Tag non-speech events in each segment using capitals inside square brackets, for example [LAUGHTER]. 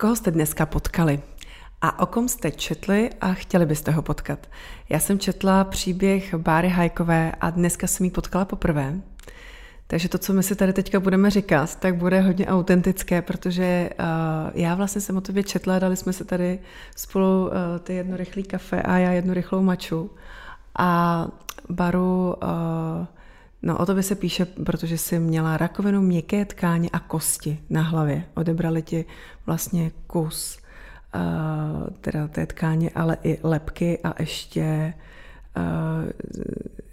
Koho jste dneska potkali? A o kom jste četli a chtěli byste ho potkat? Já jsem četla příběh Báry Hajkové a dneska jsem ji potkala poprvé. Takže to, co my si tady teďka budeme říkat, tak bude hodně autentické, protože uh, já vlastně jsem o tobě četla, dali jsme se tady spolu uh, ty jedno rychlý kafe a já jednu rychlou maču. A Baru, uh, no o tobě se píše, protože jsi měla rakovinu měkké tkáně a kosti na hlavě. Odebrali ti vlastně kus uh, teda té tkáně, ale i lepky a ještě uh,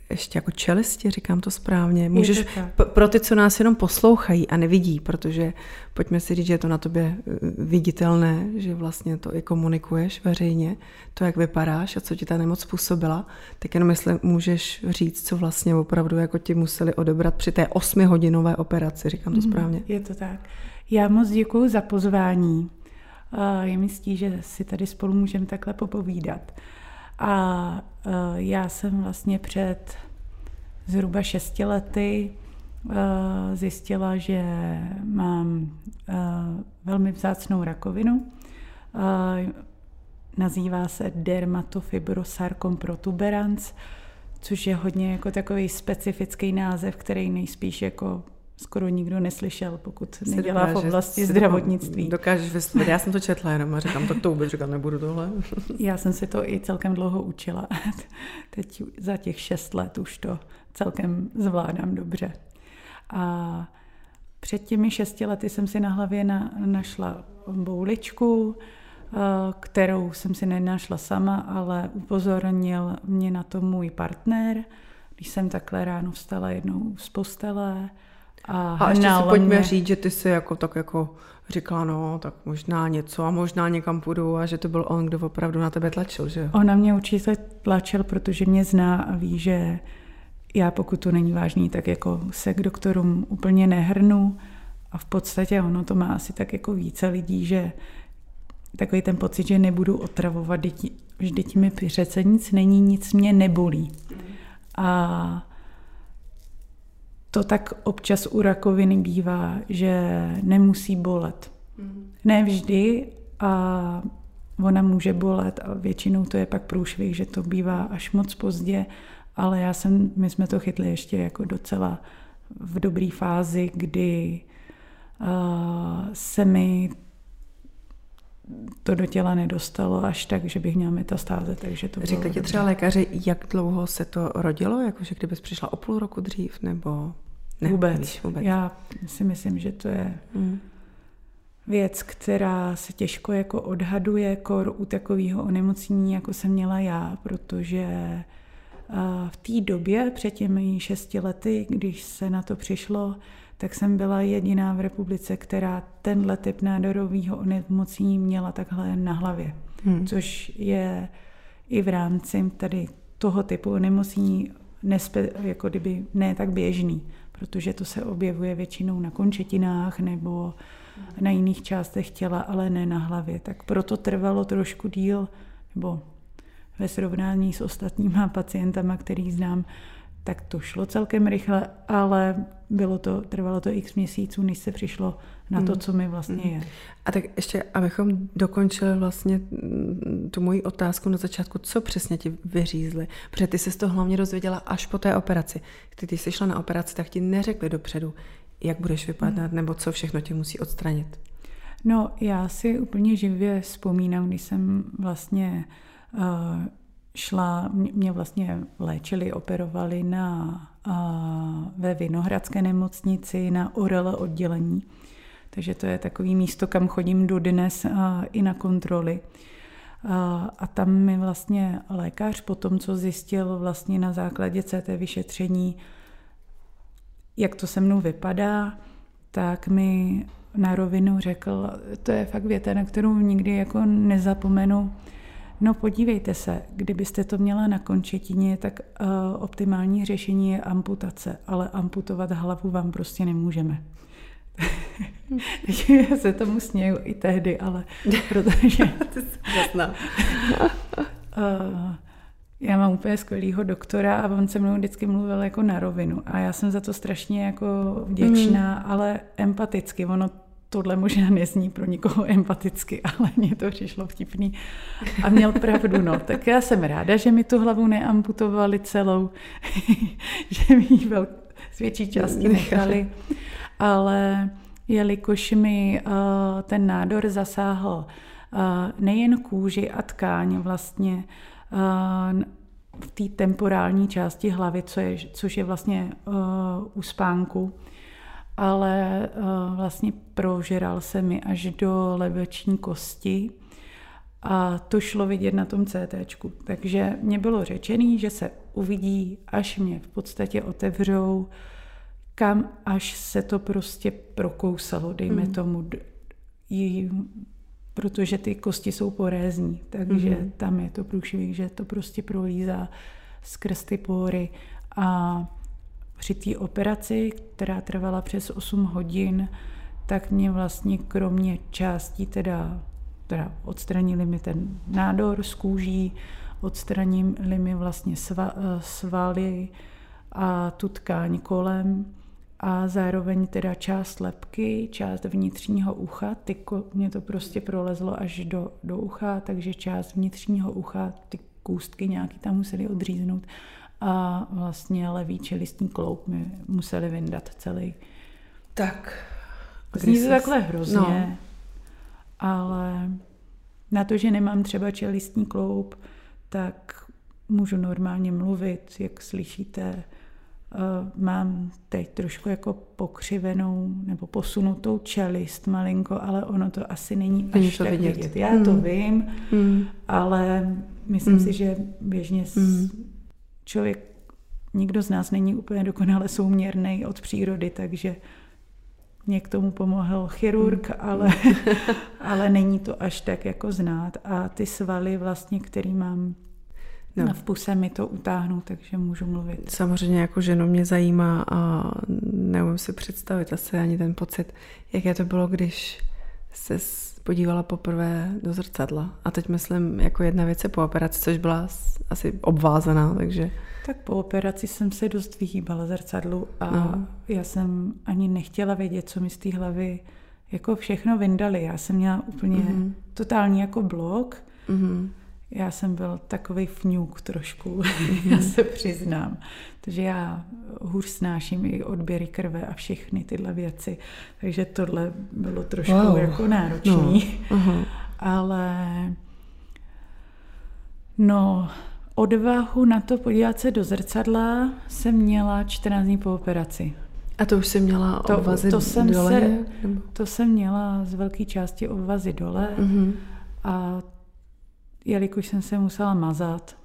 ještě jako čelisti, říkám to správně. Můžeš, to pro ty, co nás jenom poslouchají a nevidí, protože pojďme si říct, že je to na tobě eh, viditelné, že vlastně to i komunikuješ veřejně, to, jak vypadáš a co ti ta nemoc způsobila, tak jenom jestli můžeš říct, co vlastně opravdu jako ti museli odebrat při té osmihodinové operaci, říkám to mhm, správně. Je to tak. Já moc děkuji za pozvání. Je mi ctí, že si tady spolu můžeme takhle popovídat. A e, já jsem vlastně před zhruba šesti lety e, zjistila, že mám e, velmi vzácnou rakovinu. Nazývá se dermatofibrosarkom protuberans, což je hodně jako takový specifický název, který nejspíš jako skoro nikdo neslyšel, pokud se nedělá v oblasti zdravotnictví. Dokážeš vysvětlit, já jsem to četla jenom a říkám, tak to vůbec říkat nebudu tohle. [LAUGHS] já jsem si to i celkem dlouho učila. [LAUGHS] Teď za těch šest let už to celkem zvládám dobře. A před těmi šesti lety jsem si na hlavě na, našla bouličku, eh, kterou jsem si nenašla sama, ale upozornil mě na to můj partner, když jsem takhle ráno vstala jednou z postele a, a ještě si pojďme mě. říct, že ty si jako tak jako říkala, no, tak možná něco a možná někam půjdu a že to byl on, kdo opravdu na tebe tlačil, že jo? On na mě určitě tlačil, protože mě zná a ví, že já pokud to není vážný, tak jako se k doktorům úplně nehrnu a v podstatě ono to má asi tak jako více lidí, že takový ten pocit, že nebudu otravovat, děti, vždyť mi přece nic není, nic mě nebolí. A to tak občas u rakoviny bývá, že nemusí bolet. Mm. Ne vždy a ona může bolet a většinou to je pak průšvih, že to bývá až moc pozdě, ale já jsem, my jsme to chytli ještě jako docela v dobré fázi, kdy uh, se mi to do těla nedostalo až tak, že bych měla metastáze, takže to Říkali ti třeba lékaři, jak dlouho se to rodilo? Jakože kdybys přišla o půl roku dřív, nebo... Ne, vůbec. Vůbec. Já si myslím, že to je mm. věc, která se těžko jako odhaduje kor u takového onemocnění, jako jsem měla já, protože v té době, před těmi šesti lety, když se na to přišlo, tak jsem byla jediná v republice, která tenhle typ nádorového onemocnění měla takhle na hlavě. Hmm. Což je i v rámci tady toho typu onemocnění nespe, jako kdyby ne tak běžný protože to se objevuje většinou na končetinách nebo na jiných částech těla, ale ne na hlavě. Tak proto trvalo trošku díl, nebo ve srovnání s ostatníma pacientama, který znám, tak to šlo celkem rychle, ale bylo to, trvalo to x měsíců, než se přišlo na to, hmm. co mi vlastně hmm. je. A tak ještě, abychom dokončili vlastně tu moji otázku na začátku, co přesně ti vyřízli? Protože ty jsi to hlavně dozvěděla až po té operaci. Ty, ty jsi šla na operaci, tak ti neřekli dopředu, jak budeš vypadat, hmm. nebo co všechno tě musí odstranit. No, já si úplně živě vzpomínám, když jsem vlastně uh, šla, mě vlastně léčili, operovali na, uh, ve Vinohradské nemocnici na orele oddělení. Takže to je takový místo, kam chodím do dnes uh, i na kontroly. Uh, a tam mi vlastně lékař po tom, co zjistil vlastně na základě CT vyšetření, jak to se mnou vypadá, tak mi na rovinu řekl, to je fakt věta, na kterou nikdy jako nezapomenu, No podívejte se, kdybyste to měla na končetině, tak uh, optimální řešení je amputace, ale amputovat hlavu vám prostě nemůžeme. [LAUGHS] Já se tomu směju i tehdy, ale protože... [LAUGHS] uh, [LAUGHS] já mám úplně skvělého doktora a on se mnou vždycky mluvil jako na rovinu a já jsem za to strašně jako vděčná, mm. ale empaticky. Ono tohle možná nezní pro nikoho empaticky, [LAUGHS] ale mně to přišlo vtipný. A měl pravdu, no. Tak já jsem ráda, že mi tu hlavu neamputovali celou, [LAUGHS] že mi ji vel, z větší části nechali. Ale jelikož mi uh, ten nádor zasáhl uh, nejen kůži a tkáň vlastně uh, v té temporální části hlavy, co je, což je vlastně uh, u spánku, ale uh, vlastně prožeral se mi až do lebeční kosti a to šlo vidět na tom CT. Takže mě bylo řečené, že se uvidí, až mě v podstatě otevřou, kam až se to prostě prokousalo, dejme mm. tomu, protože ty kosti jsou porézní, takže mm. tam je to průšvih, že to prostě prolízá skrz ty pory a při té operaci, která trvala přes 8 hodin, tak mě vlastně kromě částí teda, teda odstranili mi ten nádor z kůží, odstranili mi vlastně sva, svaly a tu tkáň kolem a zároveň teda část lepky, část vnitřního ucha, ty, mě to prostě prolezlo až do, do ucha, takže část vnitřního ucha, ty kůstky nějaký tam museli odříznout a vlastně levý čelistní kloup mi museli vyndat celý. Tak. Zní to takhle hrozně, no. ale na to, že nemám třeba čelistní kloup, tak můžu normálně mluvit, jak slyšíte. Mám teď trošku jako pokřivenou nebo posunutou čelist malinko, ale ono to asi není až to tak vidět. vidět. Já hmm. to vím, hmm. ale myslím hmm. si, že běžně hmm člověk, nikdo z nás není úplně dokonale souměrný od přírody, takže mě k tomu pomohl chirurg, mm. ale, [LAUGHS] ale není to až tak jako znát. A ty svaly vlastně, který mám no. v puse, mi to utáhnou, takže můžu mluvit. Samozřejmě jako ženu mě zajímá a neumím si představit asi ani ten pocit, jaké to bylo, když se podívala poprvé do zrcadla. A teď myslím, jako jedna věc je po operaci, což byla asi obvázaná, takže... Tak po operaci jsem se dost vyhýbala zrcadlu a no. já jsem ani nechtěla vědět, co mi z té hlavy jako všechno vyndali. Já jsem měla úplně mm-hmm. totální jako blok. Mm-hmm. Já jsem byl takový fňuk trošku, mm-hmm. [LAUGHS] já se přiznám. Takže já hůř snáším i odběry krve a všechny tyhle věci. Takže tohle bylo trošku wow. jako náročný. No. Uh-huh. Ale no, odvahu na to podívat se do zrcadla jsem měla 14 dní po operaci. A to už jsem měla to, obvazy to jsem dole? Se, to jsem měla z velké části obvazy dole uh-huh. a jelikož jsem se musela mazat,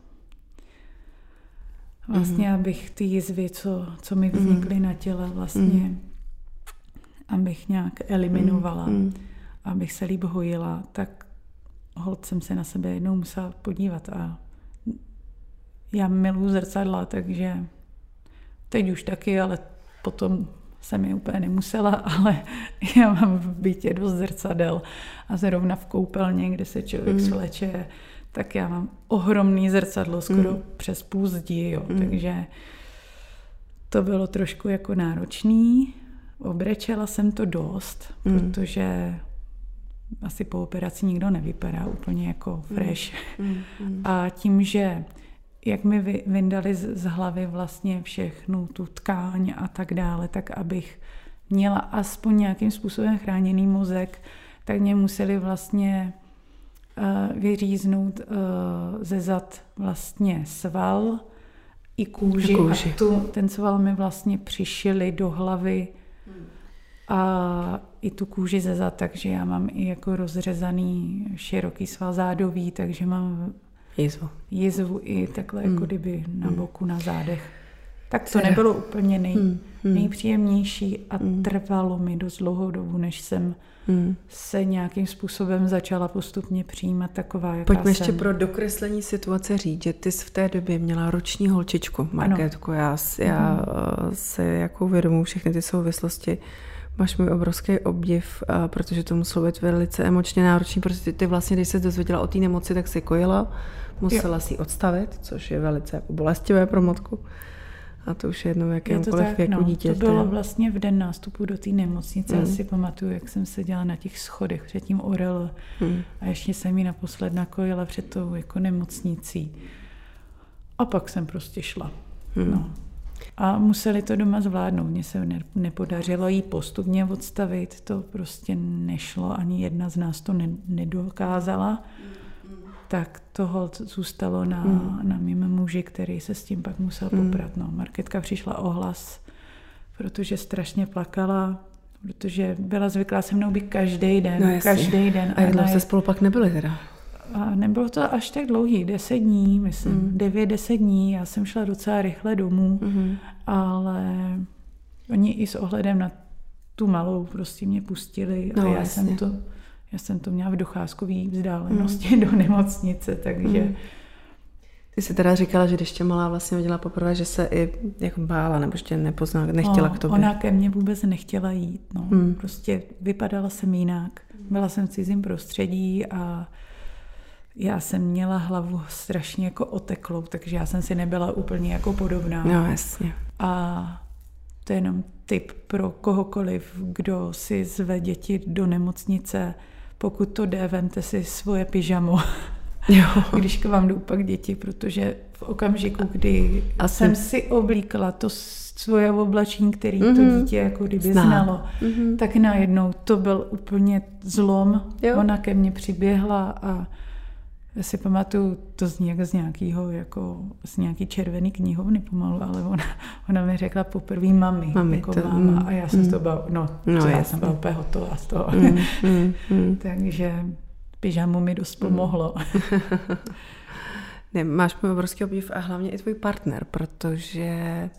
vlastně mm-hmm. abych ty jizvy, co, co mi vznikly mm-hmm. na těle vlastně, mm-hmm. abych nějak eliminovala, mm-hmm. abych se líp hojila, tak hold jsem se na sebe jednou musela podívat a já miluji zrcadla, takže teď už taky, ale potom jsem je úplně nemusela, [LAUGHS] ale já mám v bytě dost zrcadel a zrovna v koupelně, kde se člověk mm. svleče, tak já mám ohromný zrcadlo, skoro mm. přes půl zdi, jo. Mm. takže to bylo trošku jako náročný. Obrečela jsem to dost, mm. protože asi po operaci nikdo nevypadá úplně jako mm. fresh. Mm. Mm. A tím, že jak mi vyndali z hlavy vlastně všechnu tu tkáň a tak dále, tak abych měla aspoň nějakým způsobem chráněný mozek, tak mě museli vlastně vyříznout uh, ze zad vlastně sval i kůži. kůži. A tu, ten sval mi vlastně přišili do hlavy a i tu kůži ze zad, takže já mám i jako rozřezaný široký sval zádový, takže mám Jizvu. Jizvu i takhle mm. jako kdyby na hmm. boku, na zádech. Tak to nebylo úplně nej, mm. nejpříjemnější a mm. trvalo mi dost dlouhou dobu, než jsem mm. se nějakým způsobem začala postupně přijímat taková, jaká Pojďme jsem. ještě pro dokreslení situace říct, že ty jsi v té době měla roční holčičku, Markétku. Já, já mm. se jako uvědomuji všechny ty souvislosti. Máš můj obrovský obdiv, protože to muselo být velice emočně náročný, protože ty, ty vlastně, když se dozvěděla o té nemoci, tak si kojila, musela jo. si odstavit, což je velice jako bolestivé pro matku. A to už je jedno v jakémkoliv je věku no, dítěte. To bylo vlastně v den nástupu do té nemocnice. Mm. Já si pamatuju, jak jsem seděla na těch schodech před tím Orel mm. a ještě jsem ji naposled nakojila před tou jako nemocnicí. A pak jsem prostě šla. Mm. No. A museli to doma zvládnout. Mně se nepodařilo jí postupně odstavit. To prostě nešlo. Ani jedna z nás to nedokázala. Tak to zůstalo na, mm. na mým muži, který se s tím pak musel mm. poprat. No, Marketka přišla ohlas, protože strašně plakala, protože byla zvyklá se mnou být každý den. No, každý den. A jak dlouho jste spolu pak nebyli teda? A nebylo to až tak dlouhý, deset dní, myslím, mm. devět, deset dní. Já jsem šla docela rychle domů, mm. ale oni i s ohledem na tu malou prostě mě pustili no, a já jasně. jsem to já jsem to měla v docházkové vzdálenosti mm. [LAUGHS] do nemocnice, takže... Mm. Ty jsi teda říkala, že když tě malá vlastně viděla poprvé, že se i jako bála, nebo že tě nepoznala, nechtěla no, k tobě. Ona ke mně vůbec nechtěla jít. No. Mm. Prostě vypadala jsem jinak. Byla jsem v cizím prostředí a já jsem měla hlavu strašně jako oteklou, takže já jsem si nebyla úplně jako podobná. No, jasně. A to je jenom tip pro kohokoliv, kdo si zve děti do nemocnice. Pokud to jde, vemte si svoje pyžamo, [LAUGHS] jo. [LAUGHS] když k vám jdou pak děti, protože v okamžiku, kdy a jsem si oblíkala to svoje oblačení, který mm-hmm. to mhm. dítě jako kdyby Zná. znalo, mm-hmm. tak najednou to byl úplně zlom. Jo. Ona ke mně přiběhla a já si pamatuju, to zní jak z nějakého, jako z nějaký červený knihovny pomalu, ale ona, ona mi řekla poprvé mami, mami jako to, máma, mm, a já jsem mm, z toho byla, no, no já jsem byla úplně hotová z toho. Mm, mm, [LAUGHS] mm. Takže pyžamu mi dost pomohlo. [LAUGHS] [LAUGHS] ne, máš můj obrovský obdiv a hlavně i tvůj partner, protože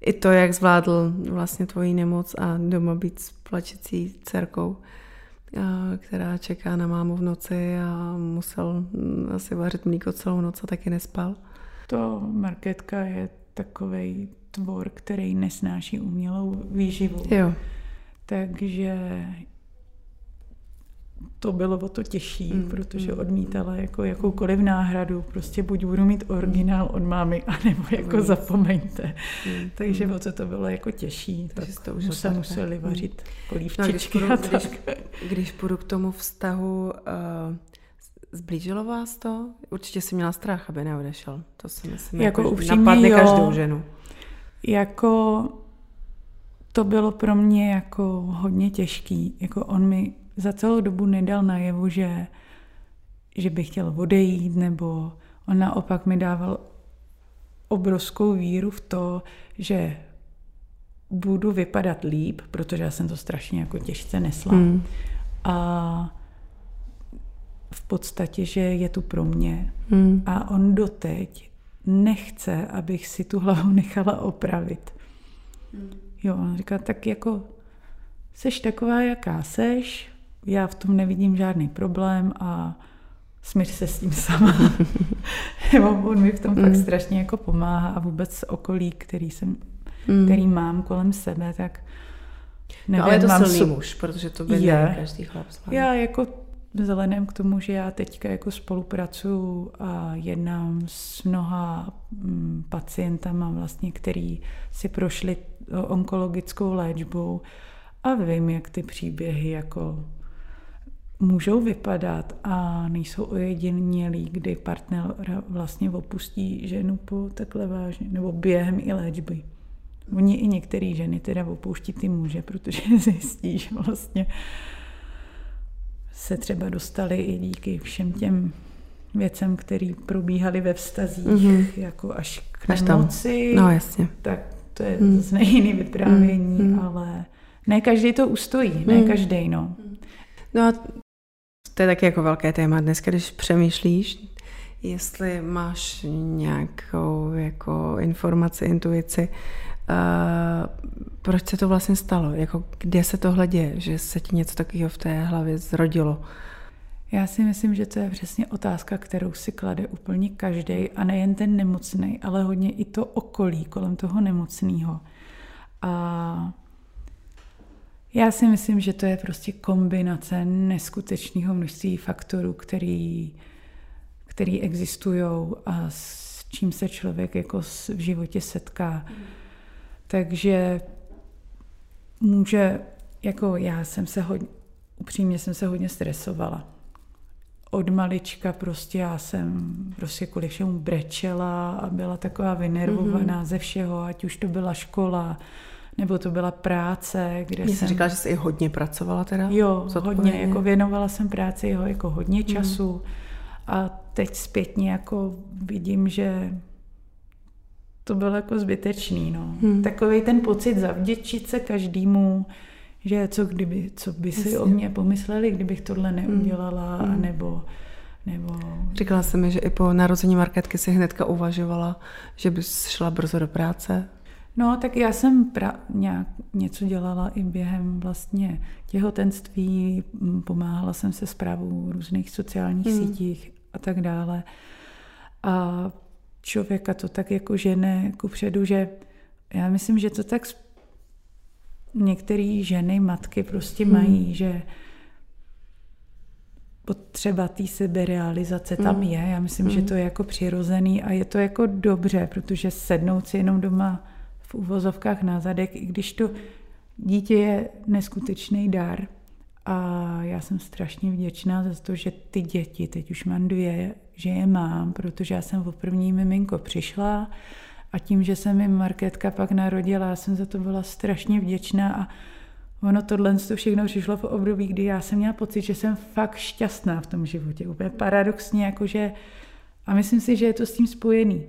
i to, jak zvládl vlastně tvoji nemoc a doma být s plačecí dcerkou, která čeká na mámu v noci a musel mm, asi vařit mlíko celou noc a taky nespal. To marketka je takový tvor, který nesnáší umělou výživu. Jo. Takže to bylo o to těžší, mm, protože mm, odmítala jako jakoukoliv náhradu. Prostě buď budu mít originál od mámy, [LAUGHS] anebo jako mm. zapomeňte. Mm, Takže mm. o co to bylo jako těžší, Takže tak to už se museli mm. vařit polívčičky. No, když, půjdu, když, když půjdu k tomu vztahu, uh, zblížilo vás to? Určitě jsi měla strach, aby neodešel. To si myslím, jako, jako upřímně, napadne jo, každou ženu. Jako to bylo pro mě jako hodně těžký. Jako on mi za celou dobu nedal najevu, že, že by chtěl odejít, nebo on naopak mi dával obrovskou víru v to, že budu vypadat líp, protože já jsem to strašně jako těžce nesla. Hmm. A v podstatě, že je tu pro mě. Hmm. A on doteď nechce, abych si tu hlavu [LAUGHS] nechala opravit. Hmm. Jo, on říká, tak jako seš taková, jaká seš, já v tom nevidím žádný problém a smíř se s tím sama. [LAUGHS] On mi v tom mm. fakt strašně jako pomáhá a vůbec okolí, který, jsem, mm. který mám kolem sebe, tak nevím, no, ale je to mám silný su- muž, protože to by je. každý chlap zvládne. Já jako vzhledem k tomu, že já teďka jako spolupracuju a jednám s mnoha mm, pacientama vlastně, který si prošli onkologickou léčbou a vím, jak ty příběhy jako můžou vypadat a nejsou ojedinělí, kdy partner vlastně opustí ženu po takhle vážně, nebo během i léčby. Oni i některé ženy teda opouští ty muže, protože [LAUGHS] zjistí, že vlastně se třeba dostali i díky všem těm věcem, které probíhaly ve vztazích, mm-hmm. jako až k až nemoci. Tam. No jasně. Tak to je mm. zase jiný vyprávění, mm. ale ne každý to ustojí, ne mm. každý, no. No a to je taky jako velké téma dneska, když přemýšlíš, jestli máš nějakou jako informaci, intuici, uh, proč se to vlastně stalo, jako kde se tohle děje, že se ti něco takového v té hlavě zrodilo. Já si myslím, že to je přesně otázka, kterou si klade úplně každý a nejen ten nemocný, ale hodně i to okolí kolem toho nemocného. A já si myslím, že to je prostě kombinace neskutečného množství faktorů, který, který existují a s čím se člověk jako v životě setká. Mm. Takže může, jako já jsem se hodně, upřímně jsem se hodně stresovala. Od malička prostě já jsem prostě kvůli všemu brečela a byla taková vynervovaná mm-hmm. ze všeho, ať už to byla škola, nebo to byla práce, kde Mě jsem... říkala, že jsi i hodně pracovala teda? Jo, hodně, jako věnovala jsem práci jeho jako hodně mhm. času mm. a teď zpětně jako vidím, že to bylo jako zbytečný, no. Hmm. Takový ten pocit zavděčit se každému, že co, kdyby, co by si Jasně. o mě pomysleli, kdybych tohle neudělala, hmm. nebo nebo... Říkala jsem mi, že i po narození Marketky si hnedka uvažovala, že bys šla brzo do práce. No, tak já jsem pra- nějak něco dělala i během vlastně těhotenství, pomáhala jsem se zprávou různých sociálních hmm. sítích a tak dále. A člověka to tak jako žene ku předu, že já myslím, že to tak některé ženy, matky prostě hmm. mají, že potřeba té seberealizace tam hmm. je. Já myslím, hmm. že to je jako přirozený a je to jako dobře, protože sednout si jenom doma v uvozovkách na zadek, i když to dítě je neskutečný dar. A já jsem strašně vděčná za to, že ty děti, teď už mám dvě, že je mám, protože já jsem o první miminko přišla a tím, že se mi Marketka pak narodila, jsem za to byla strašně vděčná a ono tohle to všechno přišlo v období, kdy já jsem měla pocit, že jsem fakt šťastná v tom životě. Úplně paradoxně, jakože a myslím si, že je to s tím spojený,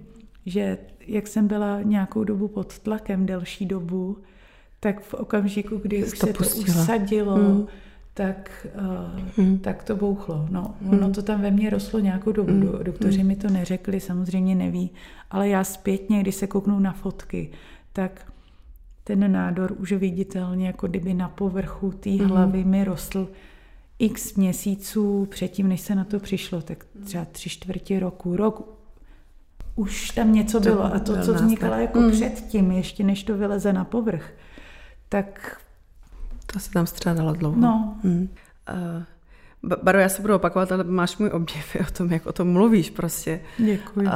že jak jsem byla nějakou dobu pod tlakem, delší dobu, tak v okamžiku, kdy už se to usadilo, hmm tak, uh, hmm. tak to bouchlo. No, hmm. Ono to tam ve mně rostlo nějakou dobu. Hmm. Doktoři hmm. mi to neřekli, samozřejmě neví, ale já zpětně, když se kouknu na fotky, tak ten nádor už viditelně, jako kdyby na povrchu té hmm. hlavy mi rostl x měsíců předtím, než se na to přišlo, tak třeba tři čtvrtě roku, rok, už tam něco bylo. A to, co vznikalo jako mm. předtím, ještě než to vyleze na povrch, tak to se tam střádalo dlouho. No. Hmm. Uh, Baro, já se budu opakovat, ale máš můj obdiv [LAUGHS] o tom, jak o tom mluvíš prostě. Děkuji. Uh,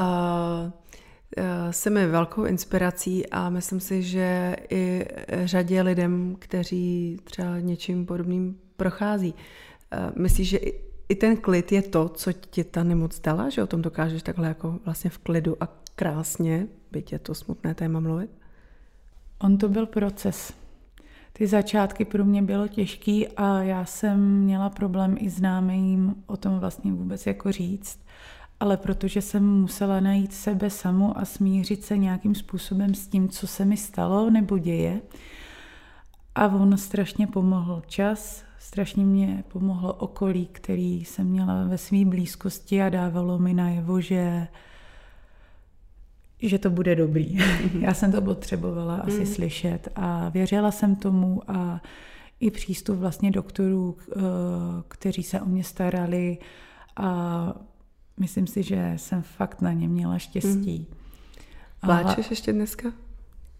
jsi mi velkou inspirací a myslím si, že i řadě lidem, kteří třeba něčím podobným prochází. Myslíš, že i ten klid je to, co ti ta nemoc dala, že o tom dokážeš takhle jako vlastně v klidu a krásně, byť je to smutné téma mluvit? On to byl proces ty začátky pro mě bylo těžký a já jsem měla problém i známým o tom vlastně vůbec jako říct. Ale protože jsem musela najít sebe samu a smířit se nějakým způsobem s tím, co se mi stalo nebo děje. A on strašně pomohl čas, strašně mě pomohlo okolí, který jsem měla ve své blízkosti a dávalo mi najevo, že že to bude dobrý. Mhm. Já jsem to potřebovala asi mm. slyšet a věřila jsem tomu a i přístup vlastně doktorů, eh, kteří se o mě starali a myslím si, že jsem fakt na ně měla štěstí. Mm. Pláčeš a... ještě dneska?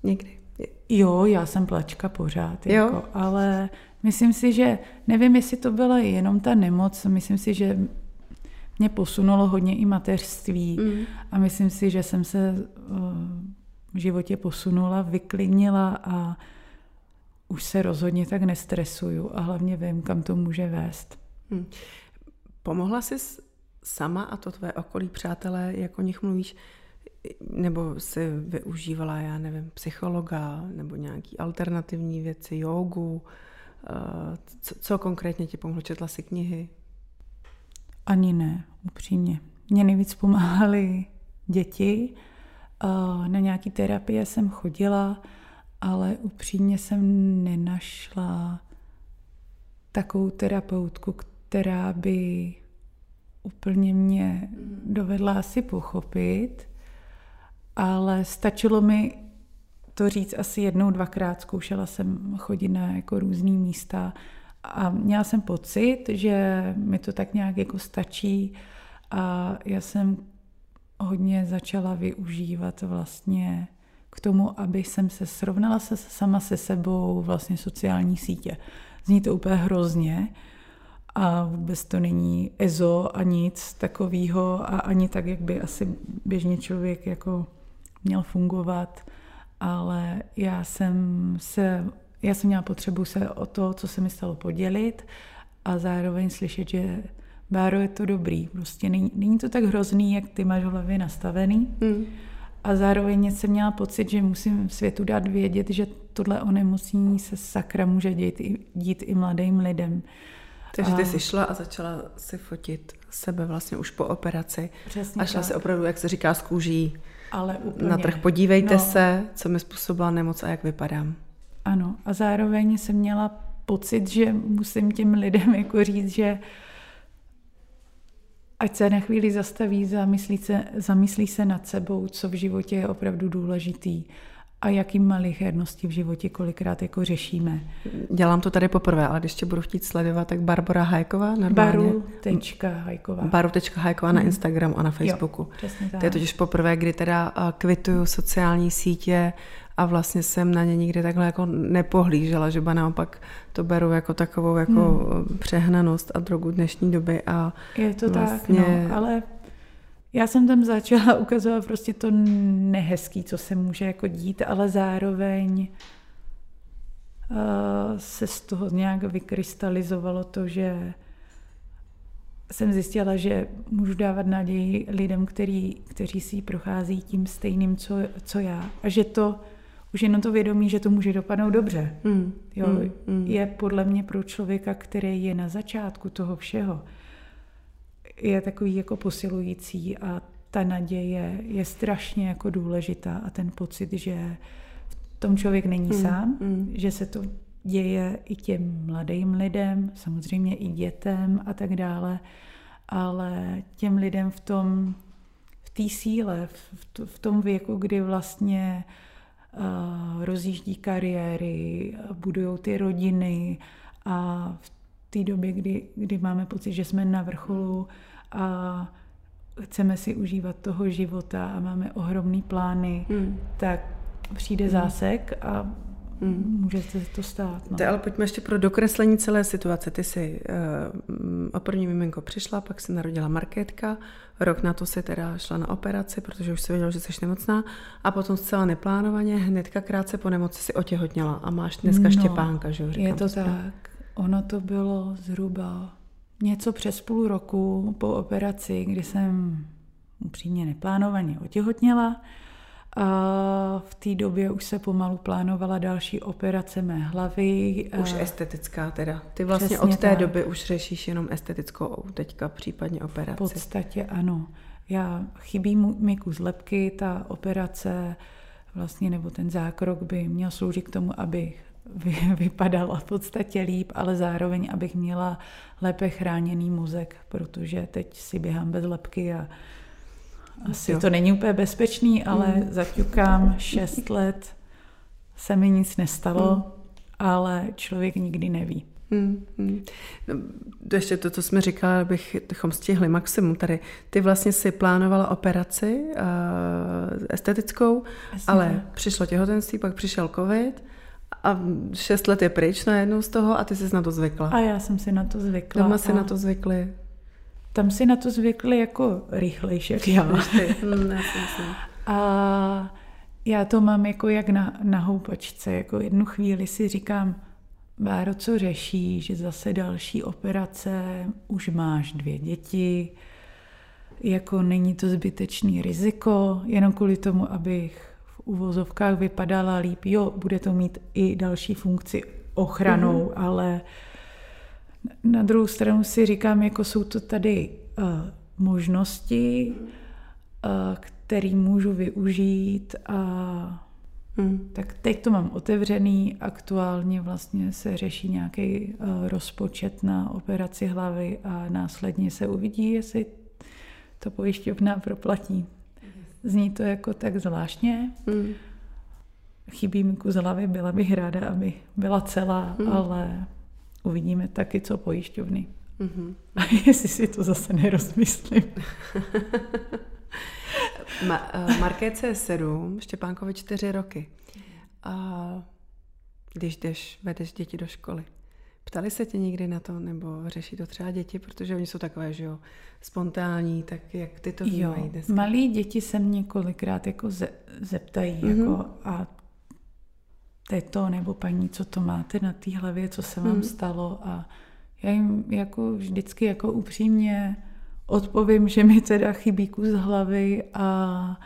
Někdy? Jo, já jsem plačka pořád, jako, ale myslím si, že nevím, jestli to byla jenom ta nemoc, myslím si, že mě posunulo hodně i mateřství mm. a myslím si, že jsem se eh, v životě posunula, vyklidnila a už se rozhodně tak nestresuju a hlavně vím, kam to může vést. Mm. Pomohla jsi sama a to tvé okolí, přátelé, jak o nich mluvíš, nebo si využívala, já nevím, psychologa nebo nějaký alternativní věci, jogu, eh, co, co konkrétně ti pomohlo? Četla si knihy? Ani ne, upřímně. Mně nejvíc pomáhaly děti. Na nějaký terapie jsem chodila, ale upřímně jsem nenašla takovou terapeutku, která by úplně mě dovedla asi pochopit, ale stačilo mi to říct asi jednou, dvakrát. Zkoušela jsem chodit na jako různý místa a měla jsem pocit, že mi to tak nějak jako stačí a já jsem hodně začala využívat vlastně k tomu, aby jsem se srovnala se, sama se sebou vlastně sociální sítě. Zní to úplně hrozně, a vůbec to není EZO a nic takového a ani tak, jak by asi běžně člověk jako měl fungovat, ale já jsem se, já jsem měla potřebu se o to, co se mi stalo podělit a zároveň slyšet, že Báro, je to dobrý, prostě není, není to tak hrozný, jak ty máš v hlavě nastavený. Mm. A zároveň jsem měla pocit, že musím světu dát vědět, že tohle onemocnění se sakra může dít i, dít i mladým lidem. Takže ty jsi šla a začala si fotit sebe vlastně už po operaci. Přesně a šla tak. si opravdu, jak se říká, z kůží Ale úplně. na trh. Podívejte no. se, co mi způsobila nemoc a jak vypadám. Ano, a zároveň jsem měla pocit, že musím těm lidem [LAUGHS] jako říct, že ať se na chvíli zastaví, zamyslí se, zamyslí se nad sebou, co v životě je opravdu důležitý a jaký malichernosti v životě kolikrát jako řešíme. Dělám to tady poprvé, ale když tě budu chtít sledovat, tak Barbara Hajková normálně. Baru.hajková. Baru.hajková na hmm. Instagramu a na Facebooku. Jo, tak. To je totiž poprvé, kdy teda kvituju sociální sítě a vlastně jsem na ně nikdy takhle jako nepohlížela, že ba naopak to beru jako takovou jako hmm. přehnanost a drogu dnešní doby a Je to vlastně... tak, no, ale já jsem tam začala [LAUGHS] ukazovat prostě to nehezký, co se může jako dít, ale zároveň uh, se z toho nějak vykrystalizovalo to, že jsem zjistila, že můžu dávat naději lidem, který, kteří si prochází tím stejným, co, co já. A že to, už jenom to vědomí, že to může dopadnout dobře. Mm, jo, mm, mm. Je podle mě pro člověka, který je na začátku toho všeho, je takový jako posilující a ta naděje je strašně jako důležitá a ten pocit, že v tom člověk není mm, sám, mm. že se to děje i těm mladým lidem, samozřejmě i dětem a tak dále, ale těm lidem v tom, v té síle, v, v tom věku, kdy vlastně uh, rozjíždí kariéry, budují ty rodiny a v té době, kdy, kdy máme pocit, že jsme na vrcholu a chceme si užívat toho života a máme ohromný plány, hmm. tak přijde hmm. zásek a Hmm. Může se to stát. No. ale pojďme ještě pro dokreslení celé situace. Ty jsi uh, o první miminko přišla, pak se narodila Markétka, rok na to si teda šla na operaci, protože už si věděla, že jsi nemocná a potom zcela neplánovaně, hnedka krátce po nemoci si otěhotněla a máš dneska no, Štěpánka, že jo? Je to tak. Ono to bylo zhruba něco přes půl roku po operaci, kdy jsem upřímně neplánovaně otěhotněla. A v té době už se pomalu plánovala další operace mé hlavy. Už estetická teda. Ty vlastně Přesně od té tak. doby už řešíš jenom estetickou teďka, případně operaci. V podstatě ano. Já chybí mi kus lepky, ta operace vlastně, nebo ten zákrok by měl sloužit k tomu, abych vypadala v podstatě líp, ale zároveň, abych měla lépe chráněný mozek, protože teď si běhám bez lepky a asi jo. to není úplně bezpečný, ale mm. zaťukám šest let, se mi nic nestalo, mm. ale člověk nikdy neví. Hmm, hmm. No, ještě to, co jsme říkali, abych, bychom stihli maximum tady. Ty vlastně si plánovala operaci uh, estetickou, Jasně. ale přišlo těhotenství, pak přišel covid a šest let je pryč najednou z toho a ty jsi na to zvykla. A já jsem si na to zvykla. Doma si na to zvykli. Tam si na to zvykli jako rychlejší, jak [LAUGHS] já. Hmm, a já to mám jako jak na, na houpačce. Jako jednu chvíli si říkám, Báro, co řeší, že zase další operace, už máš dvě děti, jako není to zbytečný riziko, jenom kvůli tomu, abych uvozovkách vypadala líp. Jo, bude to mít i další funkci ochranou, mm-hmm. ale na druhou stranu si říkám, jako jsou to tady uh, možnosti, uh, které můžu využít a Hmm. Tak teď to mám otevřený, aktuálně vlastně se řeší nějaký uh, rozpočet na operaci hlavy a následně se uvidí, jestli to pojišťovna proplatí. Zní to jako tak zvláštně. Mm. Chybí mi kus hlavy, byla bych ráda, aby byla celá, mm. ale uvidíme taky, co pojišťovny. Mm-hmm. [LAUGHS] A jestli si to zase nerozmyslím. [LAUGHS] Ma, uh, Markéce je sedm, Štěpánkovi čtyři roky. A když jdeš, vedeš děti do školy, Ptali se tě někdy na to, nebo řeší to třeba děti, protože oni jsou takové, že jo, spontánní, tak jak ty to vnímají dneska? Malí děti se mě kolikrát jako ze, zeptají, mm-hmm. jako a teto nebo paní, co to máte na té hlavě, co se vám mm. stalo a já jim jako vždycky jako upřímně odpovím, že mi teda chybí kus hlavy a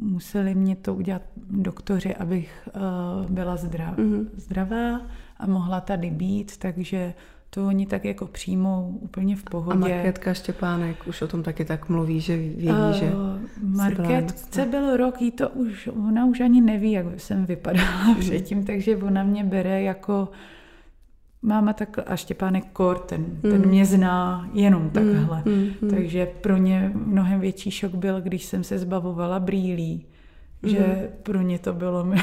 museli mě to udělat doktoři, abych uh, byla zdrav, mm-hmm. zdravá a mohla tady být, takže to oni tak jako přijmou úplně v pohodě. A Markétka Štěpánek už o tom taky tak mluví, že ví, uh, že Markétce byl rok, jí to už, ona už ani neví, jak jsem vypadala mm. předtím, takže ona mě bere jako máma tak a Štěpánek Kor, ten, mm. ten mě zná jenom mm, takhle. Mm, mm, Takže pro ně mnohem větší šok byl, když jsem se zbavovala brýlí. Mm. Že pro ně to bylo [LAUGHS]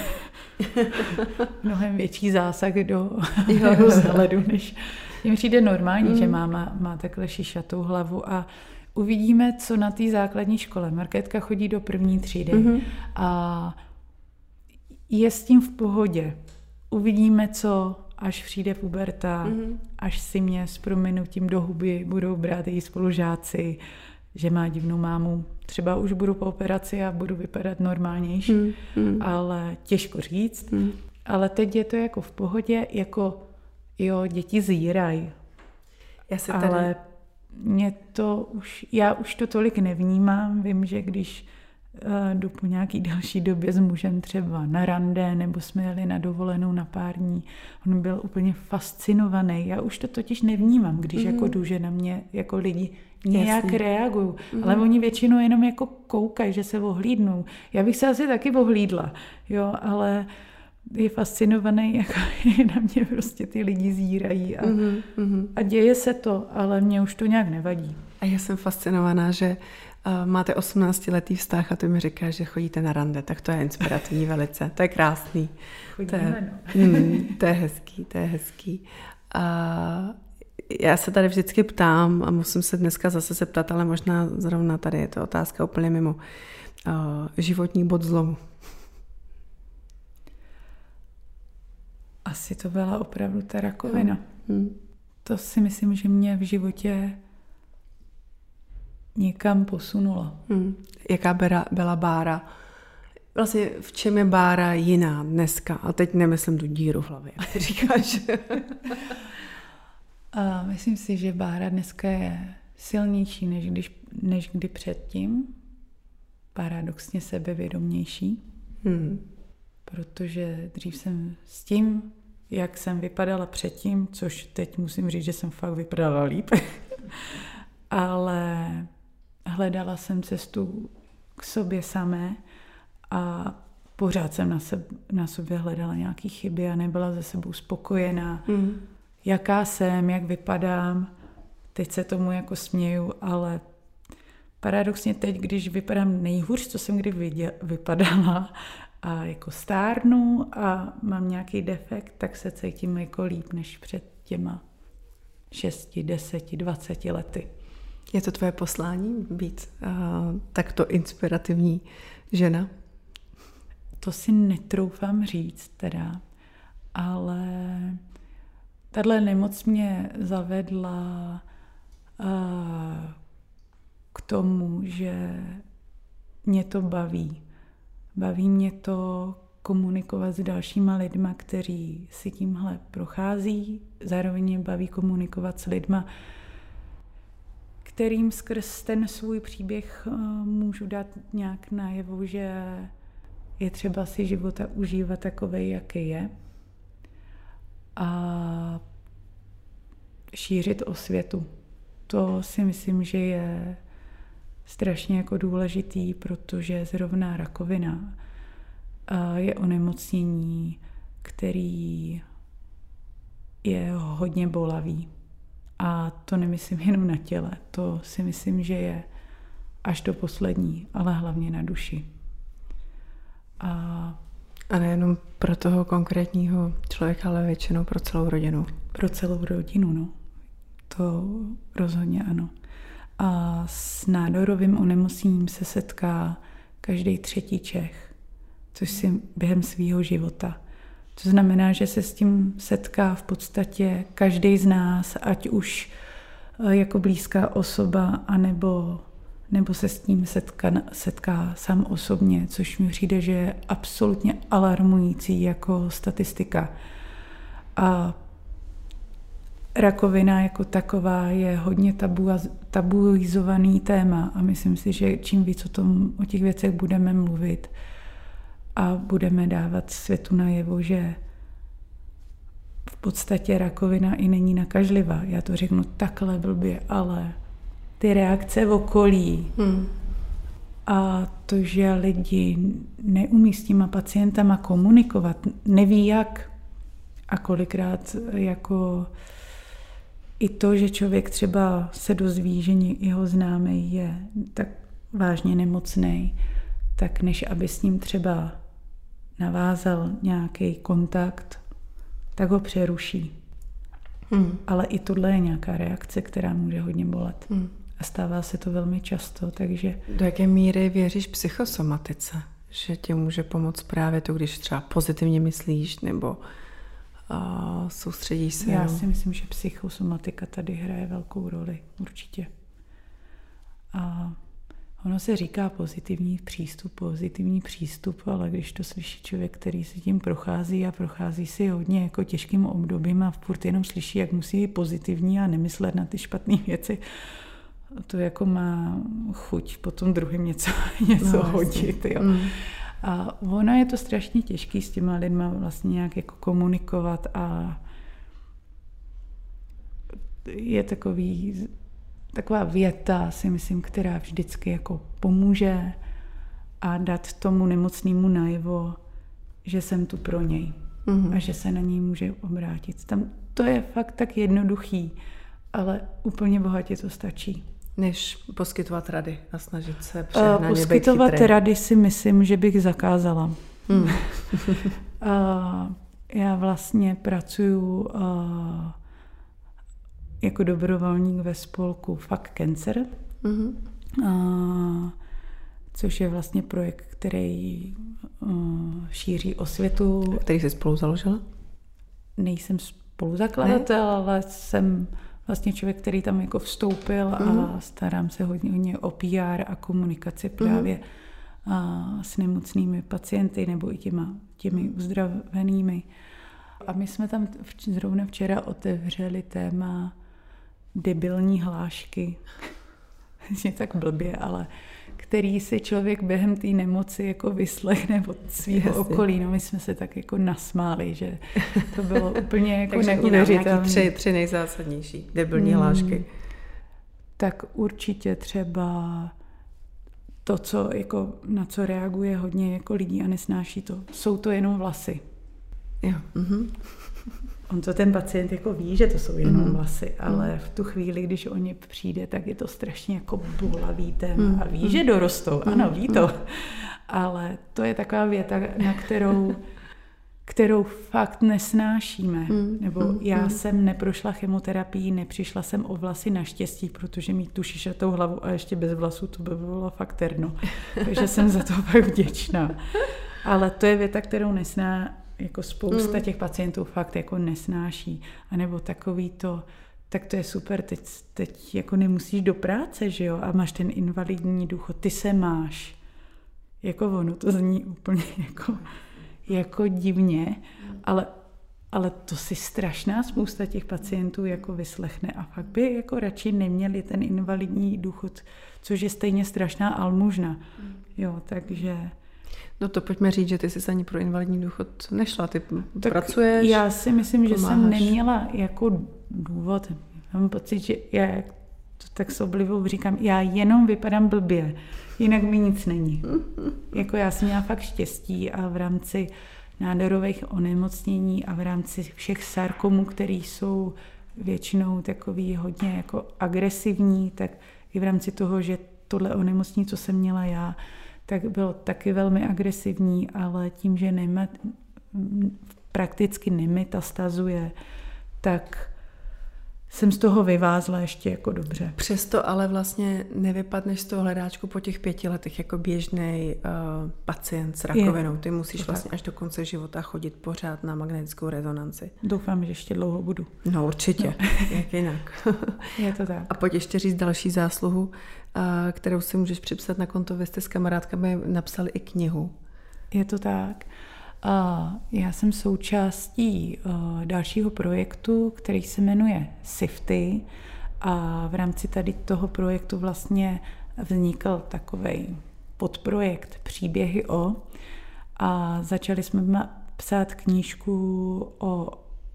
mnohem větší zásah do [LAUGHS] jeho vzhledu, než jim přijde normální, mm. že máma má takhle šišatou hlavu a uvidíme, co na té základní škole. Markétka chodí do první třídy mm. a je s tím v pohodě. Uvidíme, co až přijde puberta, mm-hmm. až si mě s prominutím do huby budou brát její spolužáci, že má divnou mámu. Třeba už budu po operaci a budu vypadat normálnější, mm-hmm. ale těžko říct. Mm-hmm. Ale teď je to jako v pohodě, jako jo, děti zírají. Já se tady... Ale mě to už, já už to tolik nevnímám. Vím, že když jdu po nějaký další době s mužem třeba na rande, nebo jsme jeli na dovolenou na pár dní. On byl úplně fascinovaný. Já už to totiž nevnímám, když mm. jako jdu, že na mě jako lidi nějak Jasně. reagují. Mm. Ale oni většinou jenom jako koukají, že se ohlídnou. Já bych se asi taky ohlídla, jo, ale je fascinovaný, [LAUGHS] jak na mě prostě ty lidi zírají a, mm-hmm. a děje se to, ale mě už to nějak nevadí. A já jsem fascinovaná, že máte 18-letý vztah a ty mi říkáš, že chodíte na rande, tak to je inspirativní velice. To je krásný. Chodíme, to je, no. mm, to je hezký, to je hezký. A já se tady vždycky ptám a musím se dneska zase zeptat, ale možná zrovna tady je to otázka úplně mimo. životní bod zlomu. Asi to byla opravdu ta rakovina. Hmm. To si myslím, že mě v životě někam posunula. Hmm. Jaká byla, byla bára? Vlastně v čem je bára jiná dneska? A teď nemyslím tu díru v hlavě, jak ty říkáš. [LAUGHS] A myslím si, že bára dneska je silnější, než, když, než kdy předtím. Paradoxně sebevědomější. Hmm. Protože dřív jsem s tím, jak jsem vypadala předtím, což teď musím říct, že jsem fakt vypadala líp, [LAUGHS] ale hledala jsem cestu k sobě samé a pořád jsem na, sebe, na sobě hledala nějaké chyby a nebyla ze sebou spokojená. Mm. Jaká jsem, jak vypadám. Teď se tomu jako směju, ale paradoxně teď, když vypadám nejhůř, co jsem kdy viděl, vypadala a jako stárnu a mám nějaký defekt, tak se cítím jako líp než před těma 6, 10, 20 lety. Je to tvoje poslání být uh, takto inspirativní žena? To si netroufám říct teda, ale tahle nemoc mě zavedla uh, k tomu, že mě to baví. Baví mě to komunikovat s dalšíma lidma, kteří si tímhle prochází. Zároveň mě baví komunikovat s lidma, kterým skrz ten svůj příběh eh, můžu dát nějak najevo, že je třeba si života užívat takový, jaký je. A šířit o světu. To si myslím, že je strašně jako důležitý, protože zrovna rakovina eh, je onemocnění, který je hodně bolavý. A to nemyslím jenom na těle, to si myslím, že je až do poslední, ale hlavně na duši. A, a nejenom pro toho konkrétního člověka, ale většinou pro celou rodinu. Pro celou rodinu, no. To rozhodně ano. A s nádorovým onemocněním se setká každý třetí Čech, což si během svého života To znamená, že se s tím setká v podstatě každý z nás, ať už eh, jako blízká osoba, anebo, nebo se s tím setká, setká sám osobně, což mi přijde, že je absolutně alarmující jako statistika. A rakovina jako taková je hodně tabu, tabuizovaný téma a myslím si, že čím víc o, tom, o těch věcech budeme mluvit a budeme dávat světu najevo, že v podstatě rakovina i není nakažlivá. Já to řeknu takhle blbě, ale ty reakce v okolí hmm. a to, že lidi neumí s těma pacientama komunikovat, neví jak a kolikrát jako i to, že člověk třeba se dozví, že jeho známý je tak vážně nemocný, tak než aby s ním třeba navázal nějaký kontakt, tak ho přeruší. Hmm. Ale i tohle je nějaká reakce, která může hodně bolet. Hmm. A stává se to velmi často, takže... Do jaké míry věříš psychosomatice? Že tě může pomoct právě to, když třeba pozitivně myslíš, nebo a soustředíš se? Já si myslím, že psychosomatika tady hraje velkou roli, určitě. A ono se říká pozitivní přístup, pozitivní přístup, ale když to slyší člověk, který se tím prochází a prochází si hodně jako těžkým obdobím a furt jenom slyší, jak musí být pozitivní a nemyslet na ty špatné věci, to jako má chuť potom druhým něco, [LAUGHS] něco no, hodit. Jo. Mm. A ono je to strašně těžké s těma lidma vlastně nějak jako komunikovat a je takový, taková věta, si myslím, která vždycky jako pomůže a dát tomu nemocnému najevo, že jsem tu pro něj mm-hmm. a že se na něj může obrátit. Tam to je fakt tak jednoduchý, ale úplně bohatě to stačí. Než poskytovat rady a snažit se eh, přehnaně Poskytovat být rady si myslím, že bych zakázala. Hmm. uh, [LAUGHS] já vlastně pracuji uh, jako dobrovolník ve spolku Fuck Cancer, mm-hmm. uh, což je vlastně projekt, který uh, šíří osvětu. Který jsi spolu založila? Nejsem spoluzakladatel, ne? ale jsem vlastně člověk, který tam jako vstoupil a mm. starám se hodně, hodně o PR a komunikaci právě mm. a s nemocnými pacienty nebo i těma, těmi uzdravenými. A my jsme tam zrovna včera otevřeli téma debilní hlášky. [LAUGHS] Je tak blbě, ale který si člověk během té nemoci jako vyslechne od svého okolí. No my jsme se tak jako nasmáli, že to bylo [LAUGHS] úplně jako neuvěřitelné. tři, tři nejzásadnější debilní hmm. hlášky. Tak určitě třeba to, co jako, na co reaguje hodně jako lidí a nesnáší to, jsou to jenom vlasy. Jo. Mm-hmm. On to ten pacient jako ví, že to jsou jenom mm. vlasy, ale mm. v tu chvíli, když o ně přijde, tak je to strašně jako bolavý téma. Mm. A ví, mm. že dorostou, mm. ano, ví to. Ale to je taková věta, na kterou, kterou fakt nesnášíme. Mm. Nebo já jsem neprošla chemoterapii, nepřišla jsem o vlasy naštěstí, protože mít tu šišatou hlavu a ještě bez vlasů, to by bylo fakt terno. Takže jsem za to fakt vděčná. [LAUGHS] Ale to je věta, kterou nesná, jako spousta mm. těch pacientů fakt jako nesnáší. A nebo takový to, tak to je super, teď, teď jako nemusíš do práce, že jo, a máš ten invalidní důchod, ty se máš. Jako ono, to zní úplně [LAUGHS] jako, jako divně, ale, ale to si strašná spousta těch pacientů jako vyslechne a fakt by jako radši neměli ten invalidní důchod, což je stejně strašná almužna. Mm. Jo, takže No to pojďme říct, že ty jsi ani pro invalidní důchod nešla, ty tak pracuješ. Já si myslím, pomáháš. že jsem neměla jako důvod. Mám pocit, že já to tak s oblivou říkám, já jenom vypadám blbě, jinak mi nic není. jako já jsem měla fakt štěstí a v rámci nádorových onemocnění a v rámci všech sarkomů, které jsou většinou takový hodně jako agresivní, tak i v rámci toho, že tohle onemocnění, co jsem měla já, tak byl taky velmi agresivní, ale tím, že nemet, prakticky nemetastazuje, tak jsem z toho vyvázla ještě jako dobře. Přesto ale vlastně nevypadneš z toho hledáčku po těch pěti letech jako běžný uh, pacient s rakovinou. Ty musíš vlastně až do konce života chodit pořád na magnetickou rezonanci. Doufám, že ještě dlouho budu. No určitě, no. [LAUGHS] jak jinak. [LAUGHS] Je to tak. A pojď ještě říct další zásluhu, uh, kterou si můžeš připsat na konto. Vy jste s kamarádkami napsali i knihu. Je to tak. Já jsem součástí eh, dalšího projektu, který se jmenuje SIFTY. A v rámci tady toho projektu vlastně vznikl takový podprojekt Příběhy o. A začali jsme psát knížku o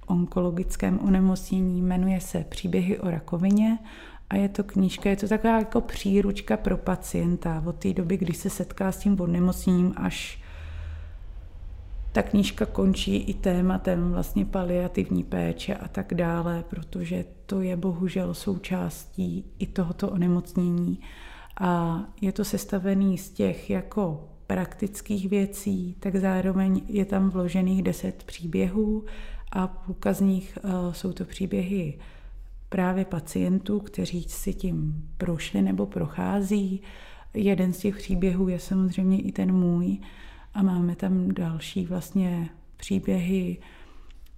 onkologickém onemocnění, jmenuje se Příběhy o rakovině. A je to knížka, je to taková jako příručka pro pacienta od té doby, kdy se setká s tím onemocněním až ta knížka končí i tématem vlastně paliativní péče a tak dále, protože to je bohužel součástí i tohoto onemocnění. A je to sestavený z těch jako praktických věcí, tak zároveň je tam vložených deset příběhů a půlka z nich uh, jsou to příběhy právě pacientů, kteří si tím prošli nebo prochází. Jeden z těch příběhů je samozřejmě i ten můj, a máme tam další vlastně příběhy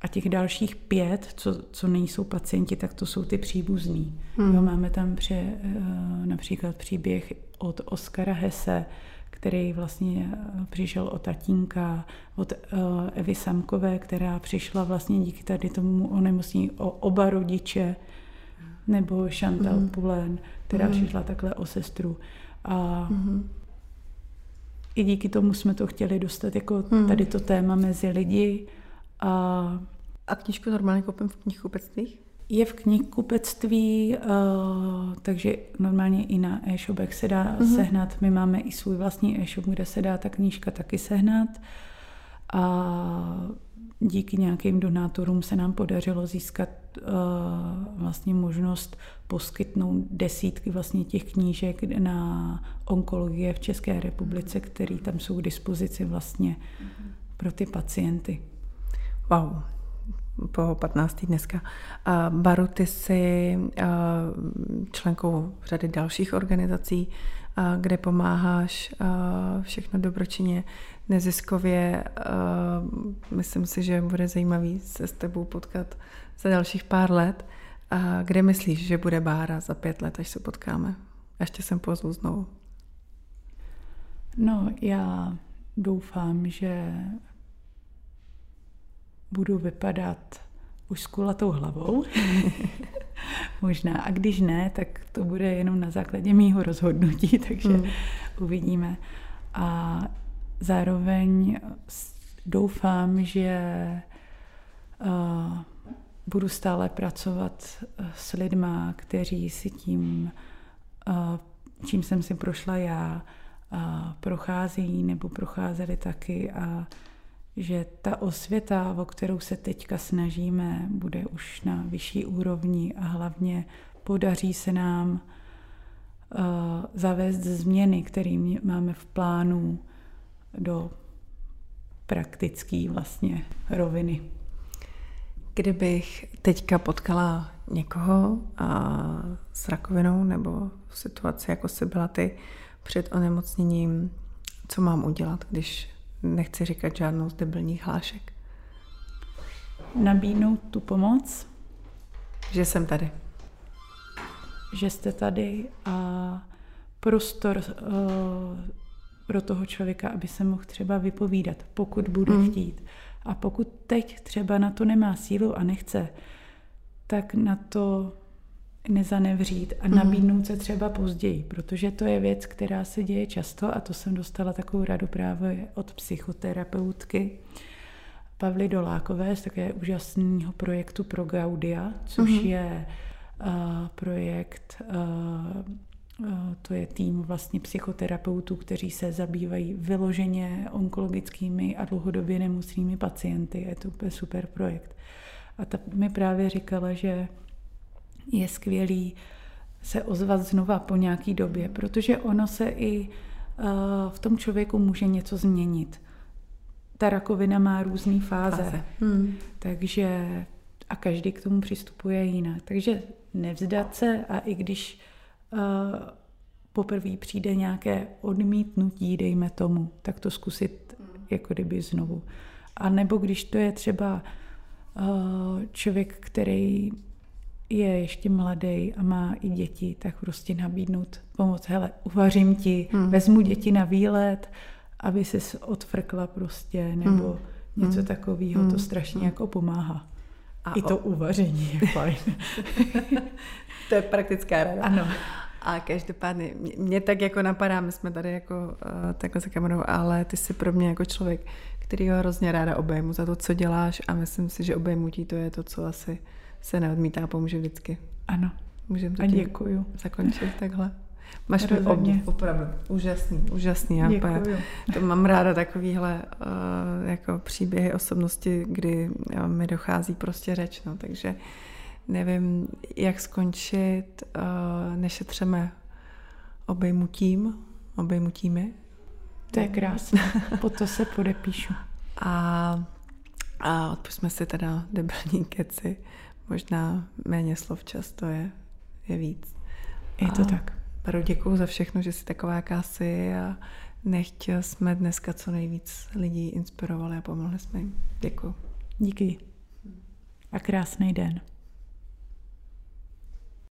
a těch dalších pět, co, co nejsou pacienti, tak to jsou ty příbuzní. Hmm. Jo, máme tam pře, eh, například příběh od Oskara Hese, který vlastně eh, přišel od tatínka, od eh, Evy Samkové, která přišla vlastně díky tady tomu onemocnění o oba rodiče, nebo Chantal mm. Pulen, která mm. přišla takhle o sestru. A mm i díky tomu jsme to chtěli dostat jako hmm. tady to téma mezi lidi. A, a knížku normálně koupím v knihkupectvích? Je v knihkupectví, uh, takže normálně i na e-shopech se dá mm-hmm. sehnat. My máme i svůj vlastní e-shop, kde se dá ta knížka taky sehnat. A díky nějakým donátorům se nám podařilo získat vlastně možnost poskytnout desítky vlastně těch knížek na onkologie v České republice, které tam jsou k dispozici vlastně pro ty pacienty. Wow, po 15. dneska. A Baru, ty jsi členkou řady dalších organizací, kde pomáháš všechno dobročinně neziskově. Myslím si, že bude zajímavý se s tebou potkat za dalších pár let. A kde myslíš, že bude Bára za pět let, až se potkáme? Ještě jsem pozvu znovu. No, já doufám, že budu vypadat už s kulatou hlavou. [LAUGHS] Možná. A když ne, tak to bude jenom na základě mýho rozhodnutí, [LAUGHS] takže mm. uvidíme. A zároveň doufám, že uh, budu stále pracovat s lidma, kteří si tím, uh, čím jsem si prošla já, prochází nebo procházeli taky a že ta osvěta, o kterou se teďka snažíme, bude už na vyšší úrovni a hlavně podaří se nám zavést změny, které máme v plánu do praktické vlastně roviny. Kdybych teďka potkala někoho a s rakovinou nebo v situaci, jako jsi byla ty před onemocněním, co mám udělat, když nechci říkat žádnou z debilních hlášek? Nabídnout tu pomoc. Že jsem tady. Že jste tady a prostor uh, pro toho člověka, aby se mohl třeba vypovídat, pokud bude mm. chtít. A pokud teď třeba na to nemá sílu a nechce, tak na to nezanevřít a mhm. nabídnout se třeba později, protože to je věc, která se děje často a to jsem dostala takovou radu právě od psychoterapeutky Pavly Dolákové z také úžasného projektu Pro Gaudia, což mm-hmm. je uh, projekt uh, to je tým vlastně psychoterapeutů, kteří se zabývají vyloženě onkologickými a dlouhodobě nemocnými pacienty. Je to úplně super projekt. A ta mi právě říkala, že je skvělý se ozvat znova po nějaký době, protože ono se i v tom člověku může něco změnit. Ta rakovina má různé fáze, fáze. Hmm. takže a každý k tomu přistupuje jinak. Takže nevzdat se a i když poprvé přijde nějaké odmítnutí, dejme tomu, tak to zkusit jako kdyby znovu. A nebo když to je třeba uh, člověk, který je ještě mladý a má i děti, tak prostě nabídnout pomoc. Hele, uvařím ti, hmm. vezmu děti na výlet, aby se odfrkla prostě, nebo hmm. něco takového, hmm. to strašně hmm. jako pomáhá. A I to o... uvaření je fajn. [LAUGHS] to je praktická rada. Ano. A každopádně, mě, mě tak jako napadá, my jsme tady jako uh, takhle za kamerou, ale ty jsi pro mě jako člověk, který ho hrozně ráda obejmu za to, co děláš a myslím si, že obejmutí to je to, co asi se neodmítá a pomůže vždycky. Ano. Můžeme to a děkuju. zakončit takhle. [LAUGHS] Máš mi opravdu úžasný, úžasný. Já Děkuju. to mám ráda takovýhle uh, jako příběhy osobnosti, kdy uh, mi dochází prostě řeč, no, takže nevím, jak skončit, uh, nešetřeme obejmutím, obejmutími. To je krásné, po to se podepíšu. A, a odpustíme si teda debilní keci, možná méně slov často je, je víc. Je to a, tak. Baru, děkuji za všechno, že jsi taková, jaká jsi a nechť jsme dneska co nejvíc lidí inspirovali a pomohli jsme jim. Děkuji. Díky. A krásný den.